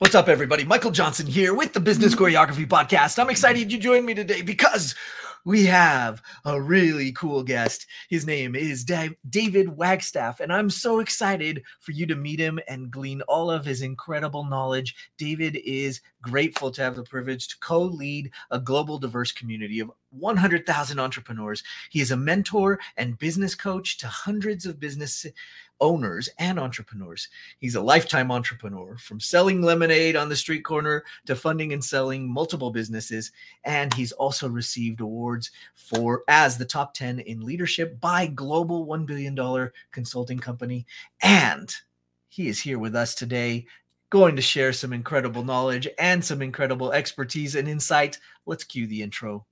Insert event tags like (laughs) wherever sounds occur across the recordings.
What's up, everybody? Michael Johnson here with the Business Choreography Podcast. I'm excited you joined me today because we have a really cool guest. His name is David Wagstaff, and I'm so excited for you to meet him and glean all of his incredible knowledge. David is grateful to have the privilege to co lead a global diverse community of 100,000 entrepreneurs. He is a mentor and business coach to hundreds of business owners and entrepreneurs. He's a lifetime entrepreneur from selling lemonade on the street corner to funding and selling multiple businesses. And he's also received awards for as the top 10 in leadership by Global $1 billion consulting company. And he is here with us today going to share some incredible knowledge and some incredible expertise and insight. Let's cue the intro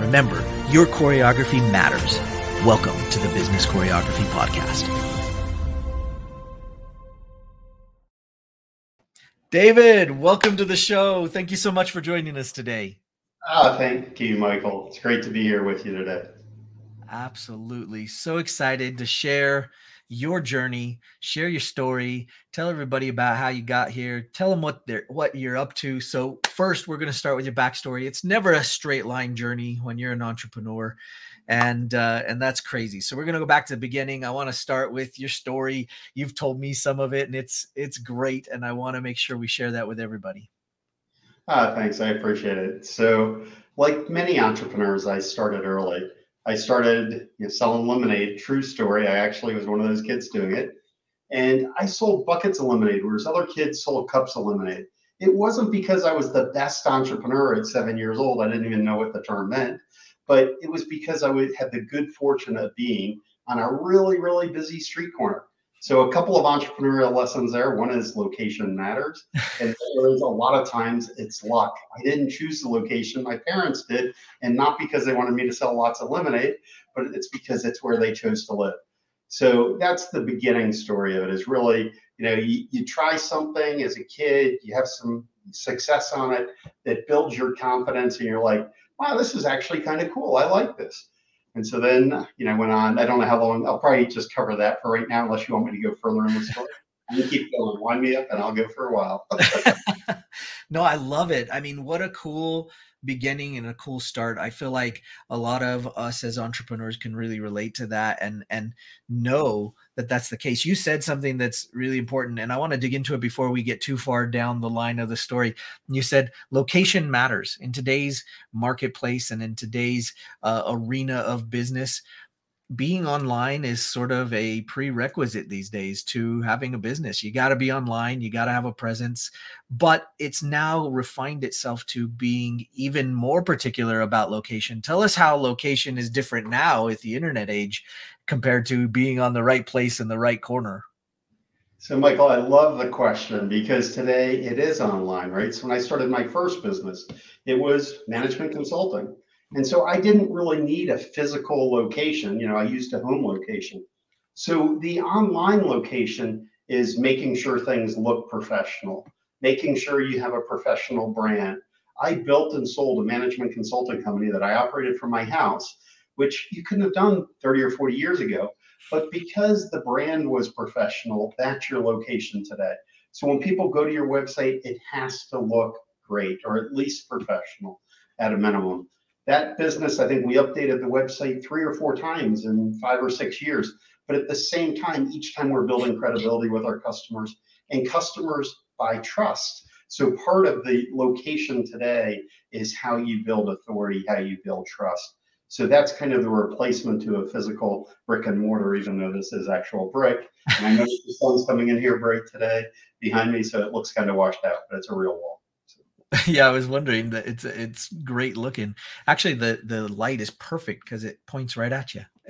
Remember, your choreography matters. Welcome to the Business Choreography Podcast. David, welcome to the show. Thank you so much for joining us today. Oh, thank you, Michael. It's great to be here with you today. Absolutely. So excited to share your journey, share your story, tell everybody about how you got here, tell them what they're what you're up to. So first, we're going to start with your backstory. It's never a straight line journey when you're an entrepreneur and uh, and that's crazy. So we're gonna go back to the beginning. I want to start with your story. You've told me some of it, and it's it's great, and I want to make sure we share that with everybody. Uh, thanks, I appreciate it. So, like many entrepreneurs, I started early. I started you know, selling lemonade. True story. I actually was one of those kids doing it, and I sold buckets of lemonade, whereas other kids sold cups of lemonade. It wasn't because I was the best entrepreneur at seven years old. I didn't even know what the term meant but it was because I would have the good fortune of being on a really, really busy street corner. So a couple of entrepreneurial lessons there. One is location matters, and (laughs) there is a lot of times it's luck. I didn't choose the location; my parents did, and not because they wanted me to sell lots of lemonade, but it's because it's where they chose to live. So that's the beginning story of it. Is really, you know, you, you try something as a kid, you have some success on it that builds your confidence, and you're like, wow, this is actually kind of cool. I like this. And so then, you know, went on. I don't know how long. I'll probably just cover that for right now, unless you want me to go further in the story. You keep going, wind me up, and I'll go for a while. (laughs) (laughs) no, I love it. I mean, what a cool beginning and a cool start. I feel like a lot of us as entrepreneurs can really relate to that and and know that that's the case. You said something that's really important and I want to dig into it before we get too far down the line of the story. You said location matters in today's marketplace and in today's uh, arena of business being online is sort of a prerequisite these days to having a business. You got to be online, you got to have a presence, but it's now refined itself to being even more particular about location. Tell us how location is different now with the internet age compared to being on the right place in the right corner. So, Michael, I love the question because today it is online, right? So, when I started my first business, it was management consulting. And so I didn't really need a physical location. You know, I used a home location. So the online location is making sure things look professional, making sure you have a professional brand. I built and sold a management consulting company that I operated from my house, which you couldn't have done 30 or 40 years ago. But because the brand was professional, that's your location today. So when people go to your website, it has to look great or at least professional at a minimum. That business, I think we updated the website three or four times in five or six years. But at the same time, each time we're building credibility with our customers, and customers buy trust. So part of the location today is how you build authority, how you build trust. So that's kind of the replacement to a physical brick and mortar, even though this is actual brick. And I know the sun's coming in here bright today behind me, so it looks kind of washed out, but it's a real wall. (laughs) yeah, I was wondering that it's it's great looking. Actually, the the light is perfect because it points right at you. (laughs)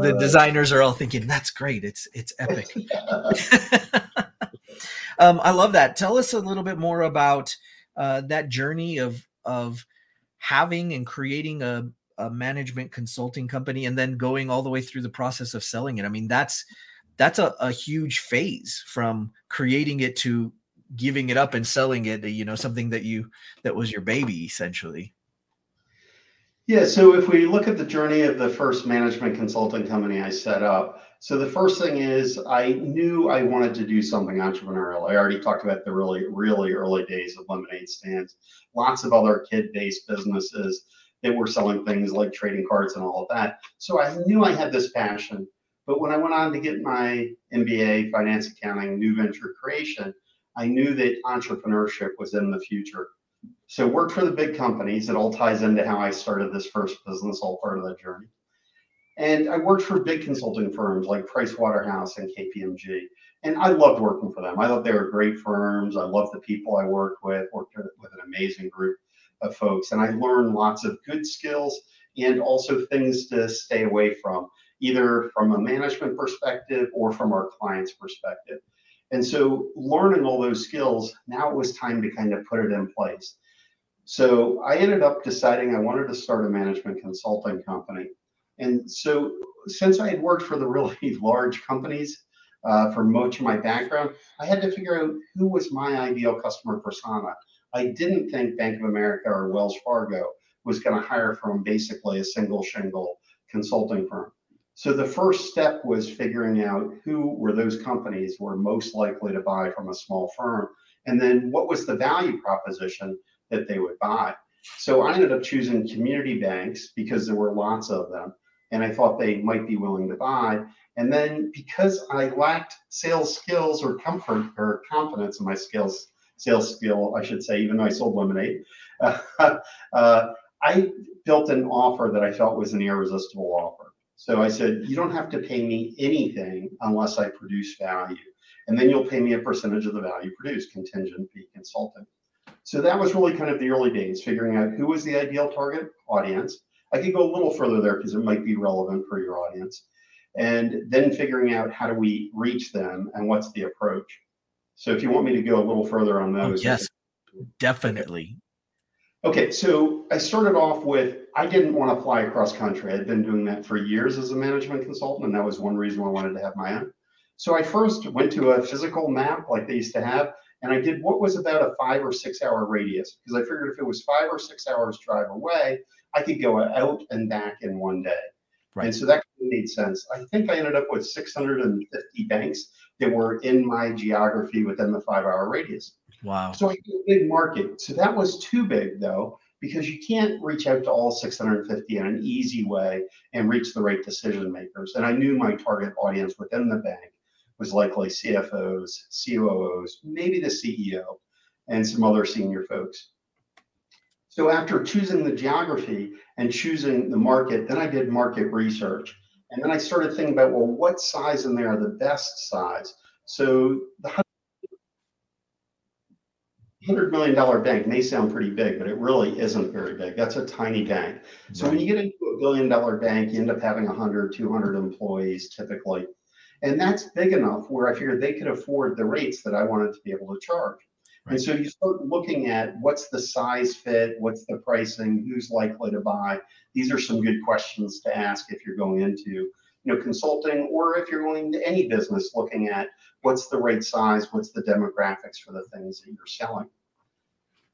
the designers are all thinking that's great. It's it's epic. (laughs) Um, I love that. Tell us a little bit more about uh, that journey of of having and creating a, a management consulting company and then going all the way through the process of selling it. I mean, that's that's a, a huge phase from creating it to giving it up and selling it you know something that you that was your baby essentially. Yeah so if we look at the journey of the first management consulting company i set up so the first thing is i knew i wanted to do something entrepreneurial. I already talked about the really really early days of lemonade stands. Lots of other kid-based businesses that were selling things like trading cards and all of that. So i knew i had this passion. But when i went on to get my mba finance accounting new venture creation I knew that entrepreneurship was in the future. So worked for the big companies. It all ties into how I started this first business, all part of that journey. And I worked for big consulting firms like Price Waterhouse and KPMG. And I loved working for them. I thought they were great firms. I loved the people I worked with, worked with an amazing group of folks. And I learned lots of good skills and also things to stay away from, either from a management perspective or from our client's perspective. And so learning all those skills, now it was time to kind of put it in place. So I ended up deciding I wanted to start a management consulting company. And so since I had worked for the really (laughs) large companies uh, for much of my background, I had to figure out who was my ideal customer persona. I didn't think Bank of America or Wells Fargo was going to hire from basically a single shingle consulting firm. So the first step was figuring out who were those companies were most likely to buy from a small firm, and then what was the value proposition that they would buy. So I ended up choosing community banks because there were lots of them, and I thought they might be willing to buy. And then because I lacked sales skills or comfort or confidence in my skills, sales skill, I should say, even though I sold lemonade, uh, (laughs) uh, I built an offer that I felt was an irresistible offer. So I said, you don't have to pay me anything unless I produce value. And then you'll pay me a percentage of the value produced, contingent fee consulting. So that was really kind of the early days, figuring out who was the ideal target audience. I could go a little further there because it might be relevant for your audience. And then figuring out how do we reach them and what's the approach. So if you want me to go a little further on oh, those. Oh, yes, definitely. Okay, so I started off with I didn't want to fly across country. I'd been doing that for years as a management consultant, and that was one reason why I wanted to have my own. So I first went to a physical map like they used to have, and I did what was about a five or six hour radius because I figured if it was five or six hours drive away, I could go out and back in one day. Right. And so that made sense. I think I ended up with 650 banks that were in my geography within the five hour radius. Wow. So a big market. So that was too big though, because you can't reach out to all 650 in an easy way and reach the right decision makers. And I knew my target audience within the bank was likely CFOs, COOs, maybe the CEO, and some other senior folks. So after choosing the geography and choosing the market, then I did market research. And then I started thinking about, well, what size in there are the best size? So the hundred million dollar bank may sound pretty big, but it really isn't very big. That's a tiny bank. So right. when you get into a billion dollar bank, you end up having 100, 200 employees typically. And that's big enough where I figured they could afford the rates that I wanted to be able to charge. Right. And so you start looking at what's the size fit, what's the pricing, who's likely to buy. These are some good questions to ask if you're going into you know consulting or if you're going to any business looking at what's the right size, what's the demographics for the things that you're selling.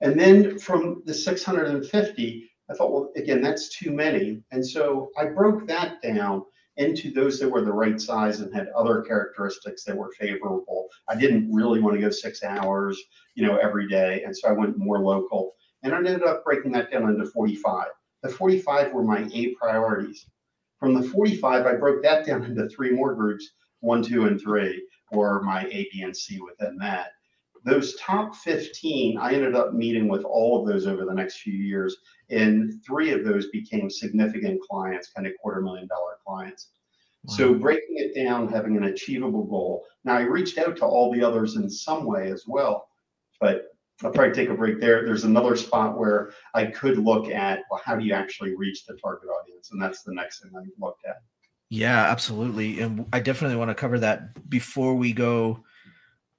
And then from the 650, I thought, well, again, that's too many. And so I broke that down into those that were the right size and had other characteristics that were favorable. I didn't really want to go six hours, you know, every day. And so I went more local. And I ended up breaking that down into 45. The 45 were my eight priorities. From the 45, I broke that down into three more groups, one, two, and three or my A, B, and C within that. Those top 15, I ended up meeting with all of those over the next few years, and three of those became significant clients, kind of quarter million dollar clients. Wow. So breaking it down, having an achievable goal. Now I reached out to all the others in some way as well, but I'll probably take a break there. There's another spot where I could look at well, how do you actually reach the target audience, and that's the next thing I looked at. Yeah, absolutely. And I definitely want to cover that before we go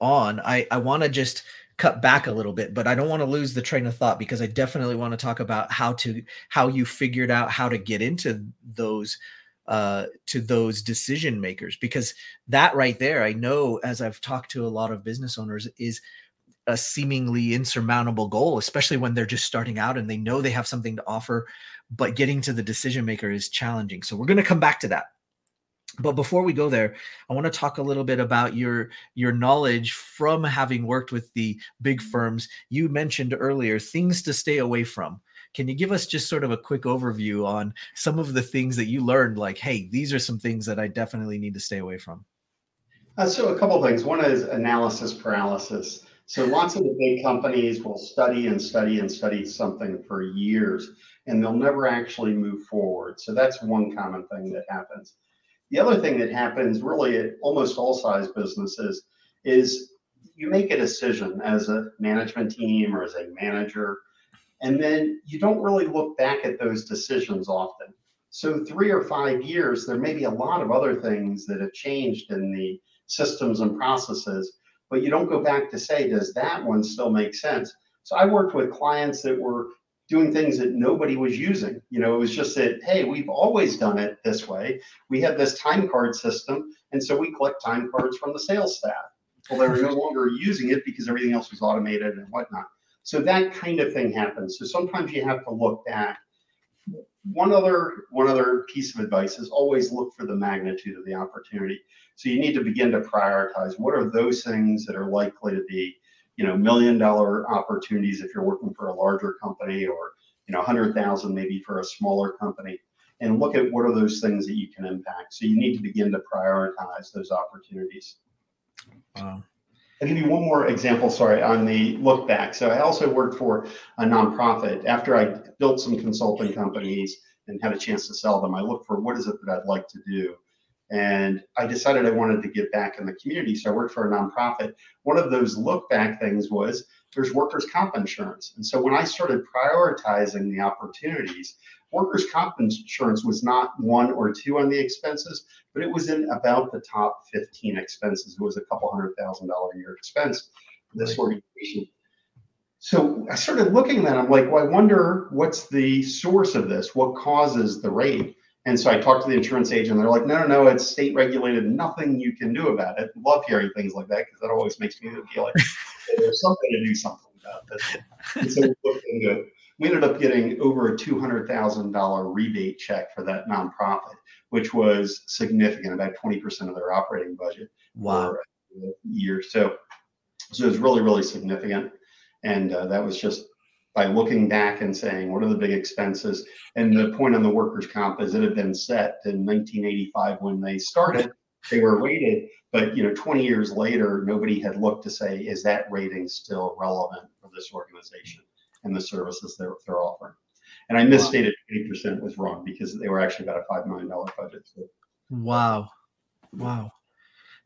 on, I I want to just cut back a little bit, but I don't want to lose the train of thought because I definitely want to talk about how to how you figured out how to get into those uh, to those decision makers because that right there, I know as I've talked to a lot of business owners is a seemingly insurmountable goal, especially when they're just starting out and they know they have something to offer, but getting to the decision maker is challenging. So we're going to come back to that. But before we go there, I want to talk a little bit about your your knowledge from having worked with the big firms. You mentioned earlier things to stay away from. Can you give us just sort of a quick overview on some of the things that you learned? Like, hey, these are some things that I definitely need to stay away from. Uh, so, a couple things. One is analysis paralysis. So, (laughs) lots of the big companies will study and study and study something for years, and they'll never actually move forward. So, that's one common thing that happens. The other thing that happens really at almost all size businesses is you make a decision as a management team or as a manager, and then you don't really look back at those decisions often. So, three or five years, there may be a lot of other things that have changed in the systems and processes, but you don't go back to say, does that one still make sense? So, I worked with clients that were doing things that nobody was using. You know, it was just that, hey, we've always done it this way. We have this time card system, and so we collect time cards from the sales staff. Well, they were no longer using it because everything else was automated and whatnot. So that kind of thing happens. So sometimes you have to look back. One other one other piece of advice is always look for the magnitude of the opportunity. So you need to begin to prioritize what are those things that are likely to be you know million dollar opportunities if you're working for a larger company or you know 100,000 maybe for a smaller company and look at what are those things that you can impact so you need to begin to prioritize those opportunities wow. I'll give you one more example, sorry, on the look back. So I also worked for a nonprofit. After I built some consulting companies and had a chance to sell them, I looked for what is it that I'd like to do. And I decided I wanted to give back in the community. So I worked for a nonprofit. One of those look back things was there's workers' comp insurance. And so when I started prioritizing the opportunities, workers' comp insurance was not one or two on the expenses, but it was in about the top 15 expenses. It was a couple hundred thousand dollar a year expense for this organization. So I started looking at that. I'm like, well, I wonder what's the source of this? What causes the rate? And so I talked to the insurance agent. They're like, no, no, no, it's state regulated. Nothing you can do about it. Love hearing things like that because that always makes me feel like (laughs) there's something to do something about this. And so we looked into it. We ended up getting over a $200,000 rebate check for that nonprofit, which was significant, about 20% of their operating budget wow. for a year. So, so it was really, really significant. And uh, that was just by looking back and saying, what are the big expenses? And the point on the workers' comp is it had been set in 1985 when they started. They were rated, but you know, 20 years later, nobody had looked to say, is that rating still relevant for this organization and the services they're, they're offering? And I misstated 20% was wrong because they were actually about a $5 million budget. So. Wow. Wow.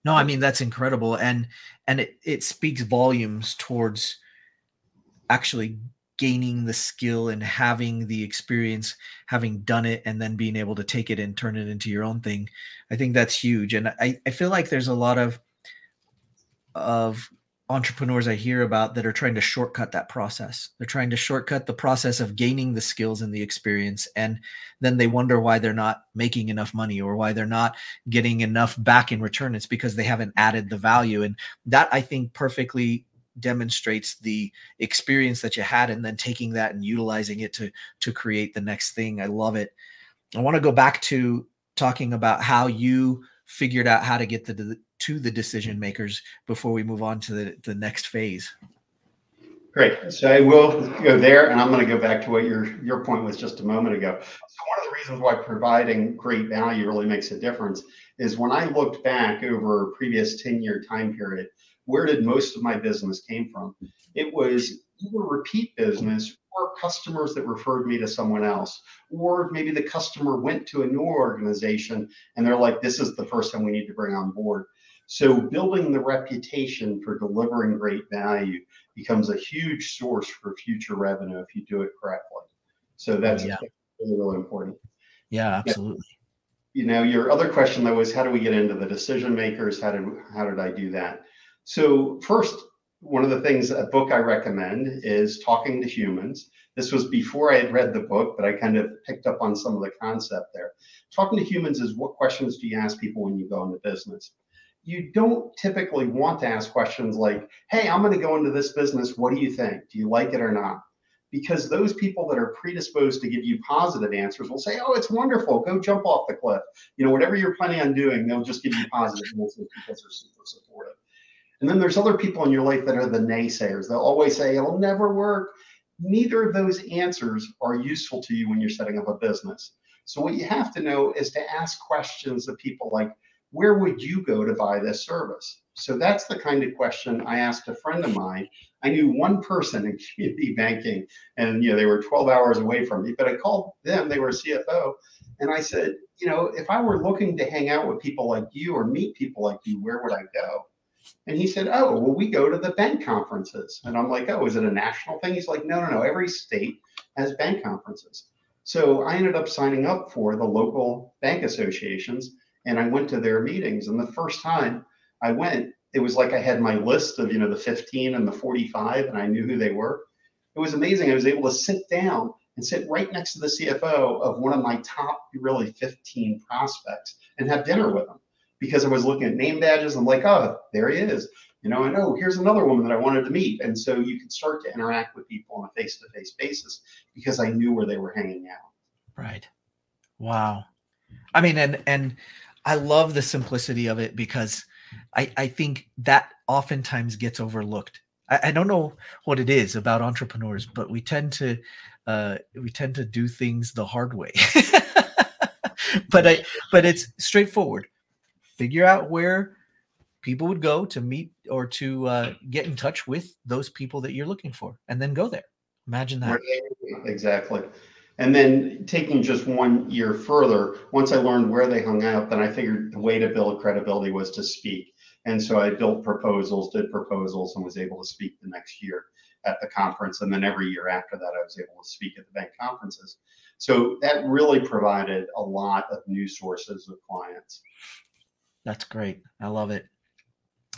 No, I mean that's incredible. And and it, it speaks volumes towards actually gaining the skill and having the experience, having done it, and then being able to take it and turn it into your own thing. I think that's huge. And I, I feel like there's a lot of of entrepreneurs I hear about that are trying to shortcut that process. They're trying to shortcut the process of gaining the skills and the experience. And then they wonder why they're not making enough money or why they're not getting enough back in return. It's because they haven't added the value. And that I think perfectly demonstrates the experience that you had and then taking that and utilizing it to to create the next thing i love it i want to go back to talking about how you figured out how to get the, to the decision makers before we move on to the, the next phase Great. So I will go there, and I'm going to go back to what your your point was just a moment ago. So one of the reasons why providing great value really makes a difference is when I looked back over a previous 10 year time period, where did most of my business came from? It was either repeat business or customers that referred me to someone else, or maybe the customer went to a new organization and they're like, this is the person we need to bring on board. So building the reputation for delivering great value becomes a huge source for future revenue if you do it correctly. So that's yeah. really, really important. Yeah, absolutely. You know, your other question though was how do we get into the decision makers? How did how did I do that? So first, one of the things a book I recommend is Talking to Humans. This was before I had read the book, but I kind of picked up on some of the concept there. Talking to humans is what questions do you ask people when you go into business? You don't typically want to ask questions like, hey, I'm going to go into this business. What do you think? Do you like it or not? Because those people that are predisposed to give you positive answers will say, oh, it's wonderful. Go jump off the cliff. You know, whatever you're planning on doing, they'll just give you positive answers because they're super supportive. And then there's other people in your life that are the naysayers. They'll always say, it'll never work neither of those answers are useful to you when you're setting up a business. So what you have to know is to ask questions of people like, where would you go to buy this service? So that's the kind of question I asked a friend of mine. I knew one person in community (laughs) banking, and you know they were 12 hours away from me. But I called them; they were a CFO, and I said, you know, if I were looking to hang out with people like you or meet people like you, where would I go? And he said, Oh, well, we go to the bank conferences. And I'm like, Oh, is it a national thing? He's like, No, no, no. Every state has bank conferences. So I ended up signing up for the local bank associations and I went to their meetings. And the first time I went, it was like I had my list of, you know, the 15 and the 45 and I knew who they were. It was amazing. I was able to sit down and sit right next to the CFO of one of my top, really 15 prospects and have dinner with them because I was looking at name badges. I'm like, oh, there he is. You know, and oh, here's another woman that I wanted to meet. And so you could start to interact with people on a face to face basis because I knew where they were hanging out. Right. Wow. I mean, and, and I love the simplicity of it because I, I think that oftentimes gets overlooked. I, I don't know what it is about entrepreneurs, but we tend to, uh, we tend to do things the hard way. (laughs) but I, but it's straightforward. Figure out where people would go to meet or to uh, get in touch with those people that you're looking for and then go there. Imagine that. Exactly and then taking just one year further once i learned where they hung out then i figured the way to build credibility was to speak and so i built proposals did proposals and was able to speak the next year at the conference and then every year after that i was able to speak at the bank conferences so that really provided a lot of new sources of clients that's great. I love it.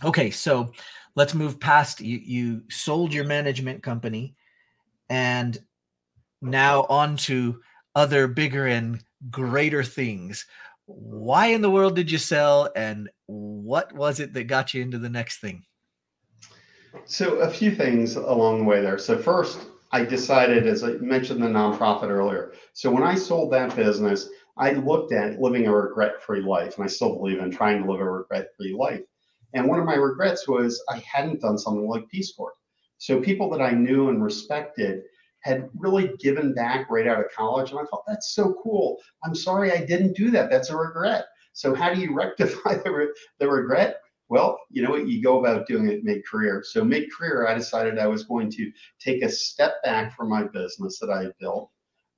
Okay, so let's move past you. You sold your management company, and now on to other bigger and greater things. Why in the world did you sell, and what was it that got you into the next thing? So, a few things along the way there. So, first, I decided, as I mentioned the nonprofit earlier. So, when I sold that business, I looked at living a regret free life, and I still believe in trying to live a regret free life. And one of my regrets was I hadn't done something like Peace Corps. So people that I knew and respected had really given back right out of college. And I thought, that's so cool. I'm sorry I didn't do that. That's a regret. So, how do you (laughs) rectify the, re- the regret? Well, you know what? You go about doing it mid career. So, mid career, I decided I was going to take a step back from my business that I had built.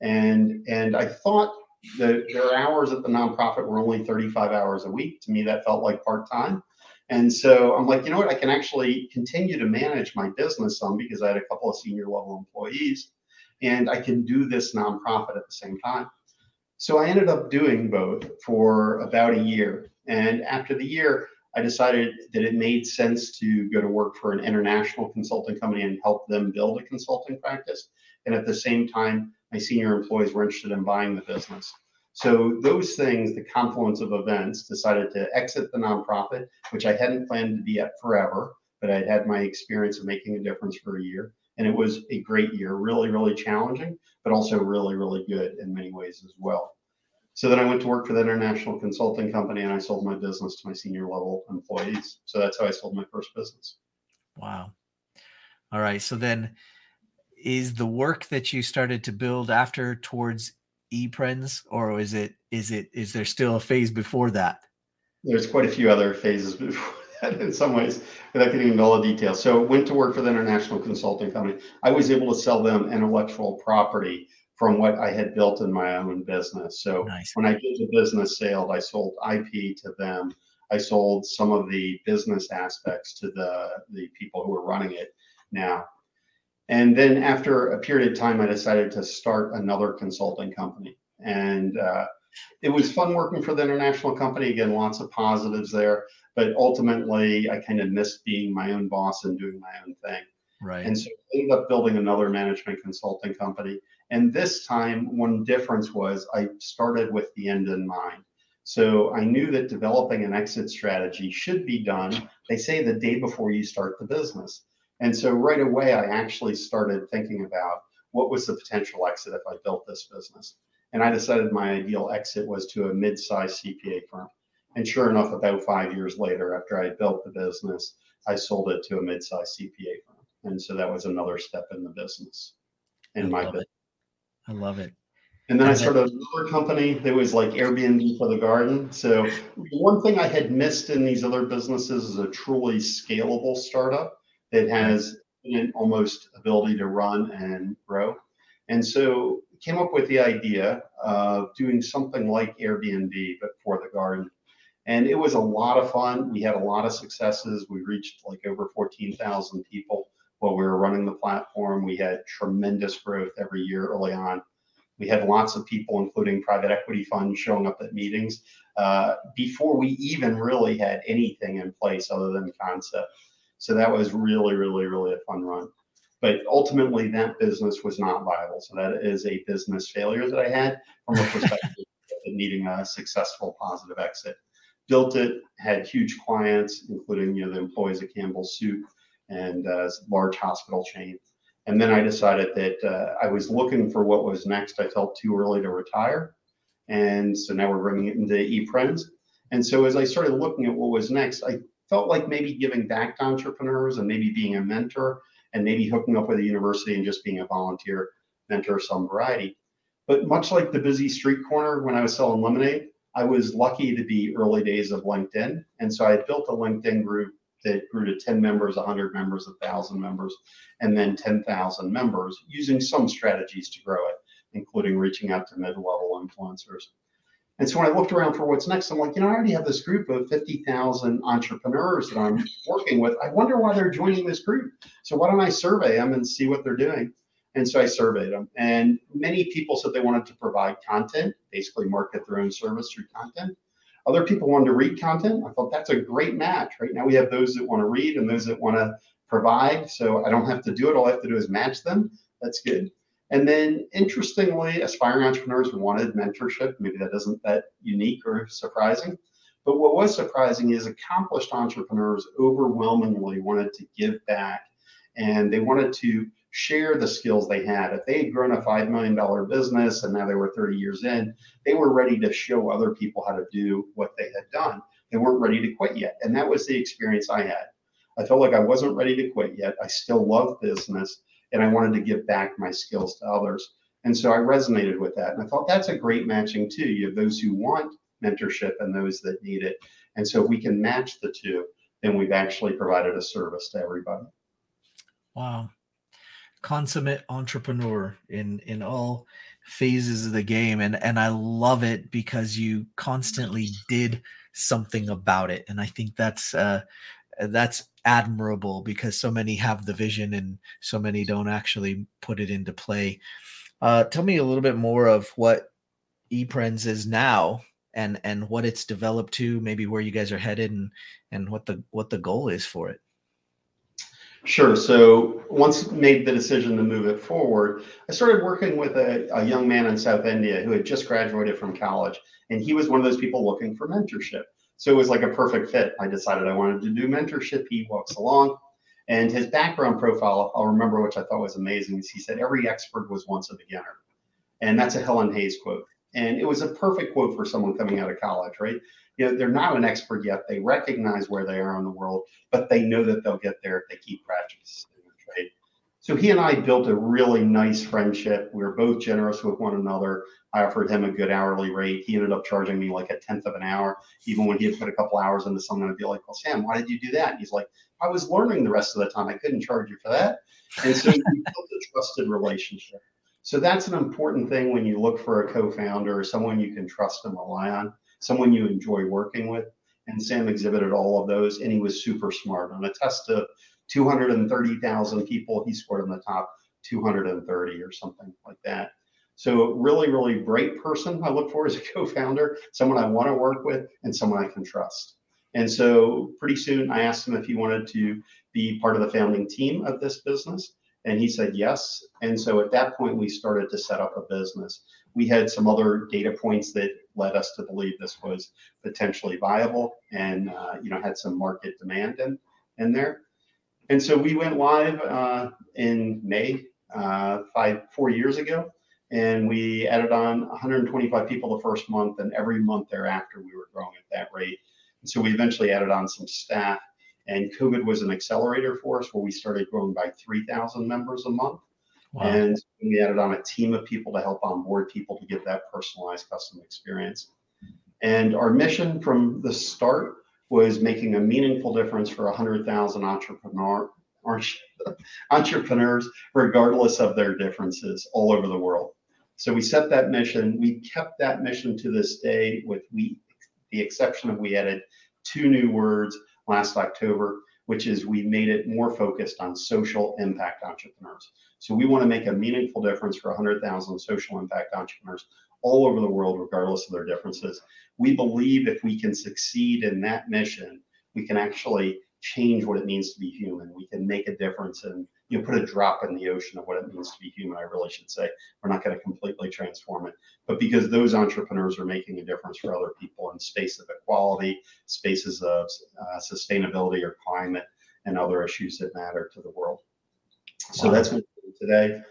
And, and I thought the, their hours at the nonprofit were only 35 hours a week. To me, that felt like part time. And so I'm like, you know what? I can actually continue to manage my business some because I had a couple of senior level employees and I can do this nonprofit at the same time. So I ended up doing both for about a year. And after the year, I decided that it made sense to go to work for an international consulting company and help them build a consulting practice. And at the same time, my senior employees were interested in buying the business. So those things, the confluence of events, decided to exit the nonprofit, which I hadn't planned to be at forever, but I'd had my experience of making a difference for a year. And it was a great year, really, really challenging, but also really, really good in many ways as well. So then I went to work for the international consulting company and I sold my business to my senior level employees. So that's how I sold my first business. Wow. All right. So then is the work that you started to build after towards ePrenz or is it is it is there still a phase before that there's quite a few other phases before that (laughs) in some ways without getting into all the details so went to work for the international consulting company i was able to sell them intellectual property from what i had built in my own business so nice. when i did the business sale i sold ip to them i sold some of the business aspects to the the people who were running it now and then after a period of time, I decided to start another consulting company. And uh, it was fun working for the international company. Again, lots of positives there. But ultimately, I kind of missed being my own boss and doing my own thing. Right. And so I ended up building another management consulting company. And this time, one difference was I started with the end in mind. So I knew that developing an exit strategy should be done, they say the day before you start the business. And so right away, I actually started thinking about what was the potential exit if I built this business. And I decided my ideal exit was to a mid-sized CPA firm. And sure enough, about five years later, after I built the business, I sold it to a mid-sized CPA firm. And so that was another step in the business, in my business. I love it. And then I started another company that was like Airbnb for the garden. So one thing I had missed in these other businesses is a truly scalable startup that has an almost ability to run and grow. And so came up with the idea of doing something like Airbnb, but for the garden. And it was a lot of fun. We had a lot of successes. We reached like over 14,000 people while we were running the platform. We had tremendous growth every year early on. We had lots of people, including private equity funds, showing up at meetings uh, before we even really had anything in place other than concept. So that was really, really, really a fun run. But ultimately, that business was not viable. So that is a business failure that I had from a perspective (laughs) of needing a successful positive exit. Built it, had huge clients, including you know the employees of Campbell Soup and uh, large hospital chain. And then I decided that uh, I was looking for what was next. I felt too early to retire. And so now we're bringing it into ePrenz. And so as I started looking at what was next, I felt like maybe giving back to entrepreneurs and maybe being a mentor and maybe hooking up with a university and just being a volunteer mentor of some variety. But much like the busy street corner when I was selling lemonade, I was lucky to be early days of LinkedIn. And so I built a LinkedIn group that grew to 10 members, 100 members, 1,000 members, and then 10,000 members using some strategies to grow it, including reaching out to mid level influencers. And so when I looked around for what's next, I'm like, you know, I already have this group of 50,000 entrepreneurs that I'm working with. I wonder why they're joining this group. So why don't I survey them and see what they're doing? And so I surveyed them. And many people said they wanted to provide content, basically market their own service through content. Other people wanted to read content. I thought that's a great match. Right now we have those that want to read and those that want to provide. So I don't have to do it. All I have to do is match them. That's good. And then interestingly, aspiring entrepreneurs wanted mentorship. Maybe that isn't that unique or surprising. But what was surprising is accomplished entrepreneurs overwhelmingly wanted to give back and they wanted to share the skills they had. If they had grown a $5 million business and now they were 30 years in, they were ready to show other people how to do what they had done. They weren't ready to quit yet. And that was the experience I had. I felt like I wasn't ready to quit yet. I still love business and I wanted to give back my skills to others. And so I resonated with that. And I thought that's a great matching too. You have those who want mentorship and those that need it. And so if we can match the two, then we've actually provided a service to everybody. Wow consummate entrepreneur in in all phases of the game and and I love it because you constantly did something about it and I think that's uh that's admirable because so many have the vision and so many don't actually put it into play. Uh tell me a little bit more of what ePrenz is now and and what it's developed to, maybe where you guys are headed and and what the what the goal is for it. Sure. So once made the decision to move it forward, I started working with a, a, young man in South India who had just graduated from college, and he was one of those people looking for mentorship. So it was like a perfect fit. I decided I wanted to do mentorship. He walks along, and his background profile, I'll remember, which I thought was amazing, is he said every expert was once a beginner, and that's a Helen Hayes quote. And it was a perfect quote for someone coming out of college, right? you know, they're not an expert yet. They recognize where they are in the world, but they know that they'll get there if they keep practicing trade. So he and I built a really nice friendship. We were both generous with one another. I offered him a good hourly rate. He ended up charging me like a tenth of an hour, even when he had put a couple hours into something. I'd be like, "Well, Sam, why did you do that?" And he's like, "I was learning the rest of the time. I couldn't charge you for that." And so we (laughs) built a trusted relationship. So that's an important thing when you look for a co-founder or someone you can trust and rely on someone you enjoy working with. And Sam exhibited all of those, and he was super smart. On a test of 230,000 people, he scored in the top 230 or something like that. So, really, really great person I look for as a co founder, someone I want to work with, and someone I can trust. And so pretty soon I asked him if he wanted to be part of the founding team of this business. And he said yes. And so at that point, we started to set up a business. We had some other data points that led us to believe this was potentially viable and uh, you know had some market demand in, in there. And so we went live uh, in May, uh, five, four years ago and we added on 125 people the first month, and every month thereafter we were growing at that rate. And so we eventually added on some staff, and COVID was an accelerator for us where we started growing by 3,000 members a month. Wow. And we added on a team of people to help onboard people to get that personalized custom experience. And our mission from the start was making a meaningful difference for 100,000 entrepreneur, (laughs) entrepreneurs, regardless of their differences all over the world. So we set that mission. We kept that mission to this day, with we, the exception of we added two new words last October, which is we made it more focused on social impact entrepreneurs. So we want to make a meaningful difference for 100,000 social impact entrepreneurs all over the world, regardless of their differences. We believe if we can succeed in that mission, we can actually change what it means to be human. We can make a difference and you know, put a drop in the ocean of what it means to be human. I really should say we're not going to completely transform it, but because those entrepreneurs are making a difference for other people in space of equality, spaces of uh, sustainability or climate, and other issues that matter to the world. So that's what we're doing today.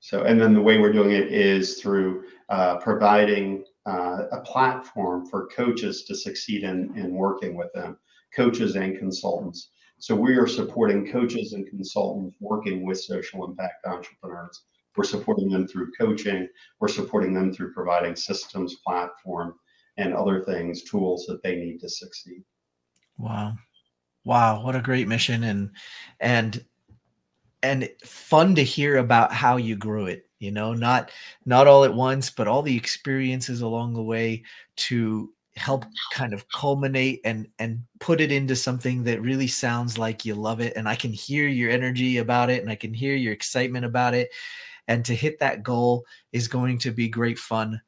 So, and then the way we're doing it is through uh, providing uh, a platform for coaches to succeed in, in working with them coaches and consultants. So we are supporting coaches and consultants working with social impact entrepreneurs. We're supporting them through coaching. We're supporting them through providing systems, platform, and other things, tools that they need to succeed. Wow. Wow, what a great mission and and and fun to hear about how you grew it you know not not all at once but all the experiences along the way to help kind of culminate and and put it into something that really sounds like you love it and i can hear your energy about it and i can hear your excitement about it and to hit that goal is going to be great fun.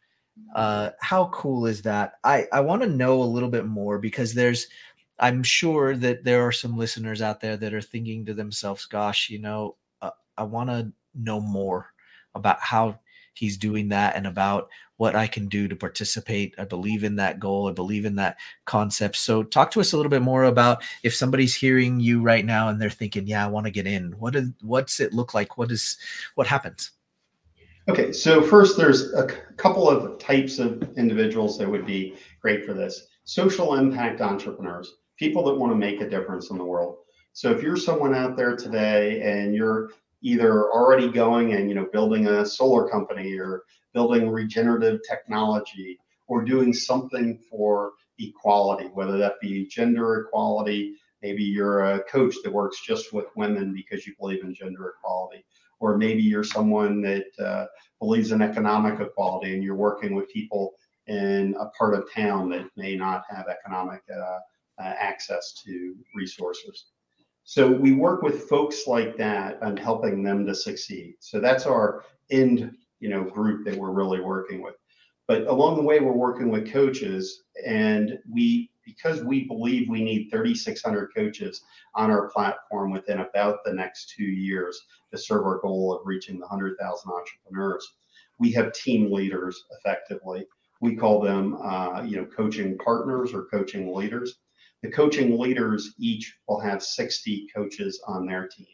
Uh how cool is that? I i want to know a little bit more because there's i'm sure that there are some listeners out there that are thinking to themselves gosh you know uh, i want to know more about how he's doing that and about what I can do to participate. I believe in that goal. I believe in that concept. So talk to us a little bit more about if somebody's hearing you right now and they're thinking, yeah, I want to get in. What is, what's it look like? What is, what happens? Okay. So first there's a couple of types of individuals that would be great for this. Social impact entrepreneurs, people that want to make a difference in the world. So if you're someone out there today and you're either already going and you know building a solar company or building regenerative technology or doing something for equality whether that be gender equality. Maybe you're a coach that works just with women because you believe in gender equality. Or maybe you're someone that uh, believes in economic equality and you're working with people in a part of town that may not have economic uh, uh, access to resources so we work with folks like that on helping them to succeed. So that's our end, you know, group that we're really working with. But along the way, we're working with coaches, and we because we believe we need 3,600 coaches on our platform within about the next two years to serve our goal of reaching the 100,000 entrepreneurs. We have team leaders effectively. We call them, uh, you know, coaching partners or coaching leaders the coaching leaders each will have 60 coaches on their team.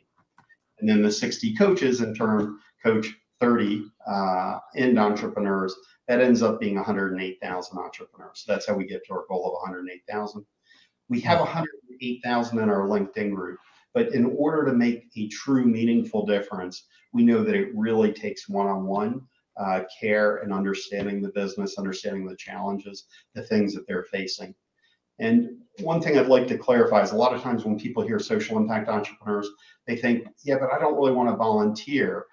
And then the 60 coaches in turn coach 30 uh, end entrepreneurs. That ends up being 108,000 entrepreneurs. So that's how we get to our goal of 108,000. We have 108,000 in our LinkedIn group, but in order to make a true meaningful difference, we know that it really takes one-on-one uh, care and understanding the business, understanding the challenges, the things that they're facing. And one thing I'd like to clarify is a lot of times when people hear social impact entrepreneurs, they think, yeah, but I don't really want to volunteer.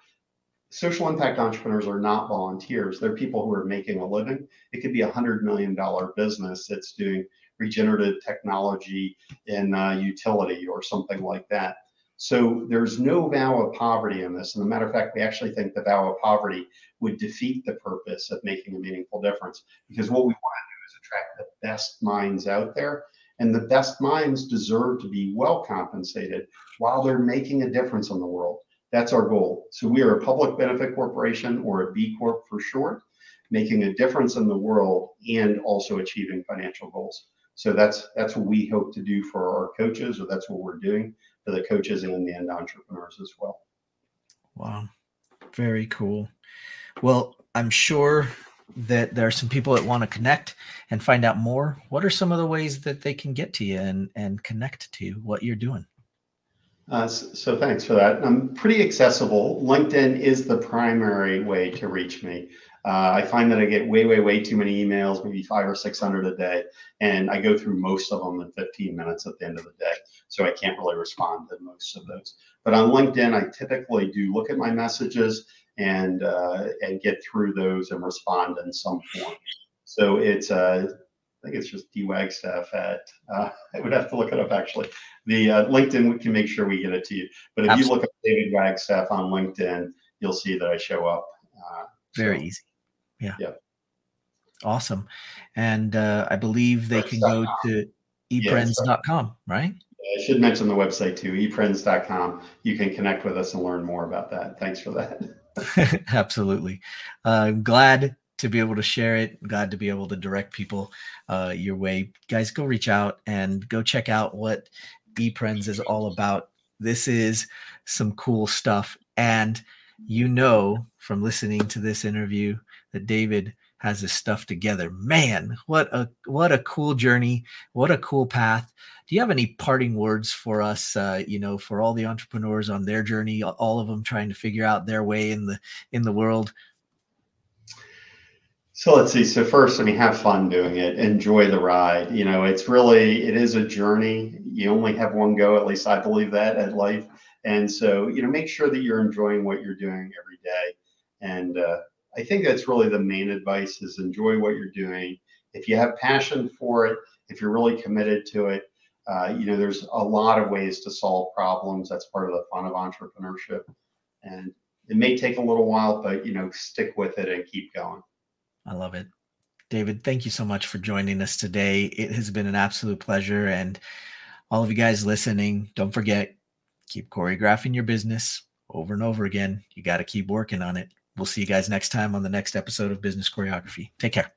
Social impact entrepreneurs are not volunteers. They're people who are making a living. It could be a $100 million business that's doing regenerative technology in uh, utility or something like that. So there's no vow of poverty in this. And a matter of fact, we actually think the vow of poverty would defeat the purpose of making a meaningful difference because what we want attract the best minds out there And the best minds deserve to be well compensated while they're making a difference in the world. That's our goal. So we are a public benefit corporation or a B Corp for short, making a difference in the world and also achieving financial goals. So that's that's what we hope to do for our coaches, or that's what we're doing for the coaches and the entrepreneurs as well. Wow. Very cool. Well, I'm sure that there are some people that want to connect and find out more. What are some of the ways that they can get to you and, and connect to what you're doing? Uh, so, thanks for that. I'm pretty accessible. LinkedIn is the primary way to reach me. Uh, I find that I get way, way, way too many emails, maybe five or 600 a day, and I go through most of them in 15 minutes at the end of the day. So I can't really respond to most of those. But on LinkedIn, I typically do look at my messages and uh, and get through those and respond in some form. So it's uh, I think it's just dwagstaff at. Uh, (laughs) I would have to look it up actually. The uh, LinkedIn we can make sure we get it to you. But if Absolutely. you look up David Wagstaff on LinkedIn, you'll see that I show up. Uh, Very so, easy. Yeah. Yeah. Awesome. And uh, I believe they can go to eprenz.com, right? I should mention the website too, eprenz.com. You can connect with us and learn more about that. Thanks for that. (laughs) (laughs) Absolutely. Uh, I'm glad to be able to share it. Glad to be able to direct people uh, your way. Guys, go reach out and go check out what ePrenz is all about. This is some cool stuff. And you know from listening to this interview that David has his stuff together. Man, what a what a cool journey! What a cool path. Do you have any parting words for us? Uh, you know, for all the entrepreneurs on their journey, all of them trying to figure out their way in the in the world. So let's see. So first, I mean, have fun doing it. Enjoy the ride. You know, it's really it is a journey. You only have one go. At least I believe that at life. And so, you know, make sure that you're enjoying what you're doing every day. And uh, I think that's really the main advice: is enjoy what you're doing. If you have passion for it, if you're really committed to it, uh, you know, there's a lot of ways to solve problems. That's part of the fun of entrepreneurship. And it may take a little while, but you know, stick with it and keep going. I love it. David, thank you so much for joining us today. It has been an absolute pleasure. And all of you guys listening, don't forget, keep choreographing your business over and over again. You got to keep working on it. We'll see you guys next time on the next episode of Business Choreography. Take care.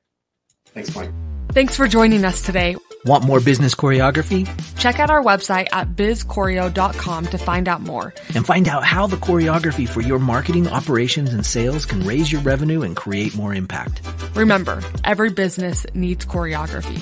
Thanks, Mike. Thanks for joining us today. Want more business choreography? Check out our website at bizchoreo.com to find out more. And find out how the choreography for your marketing, operations, and sales can raise your revenue and create more impact. Remember, every business needs choreography.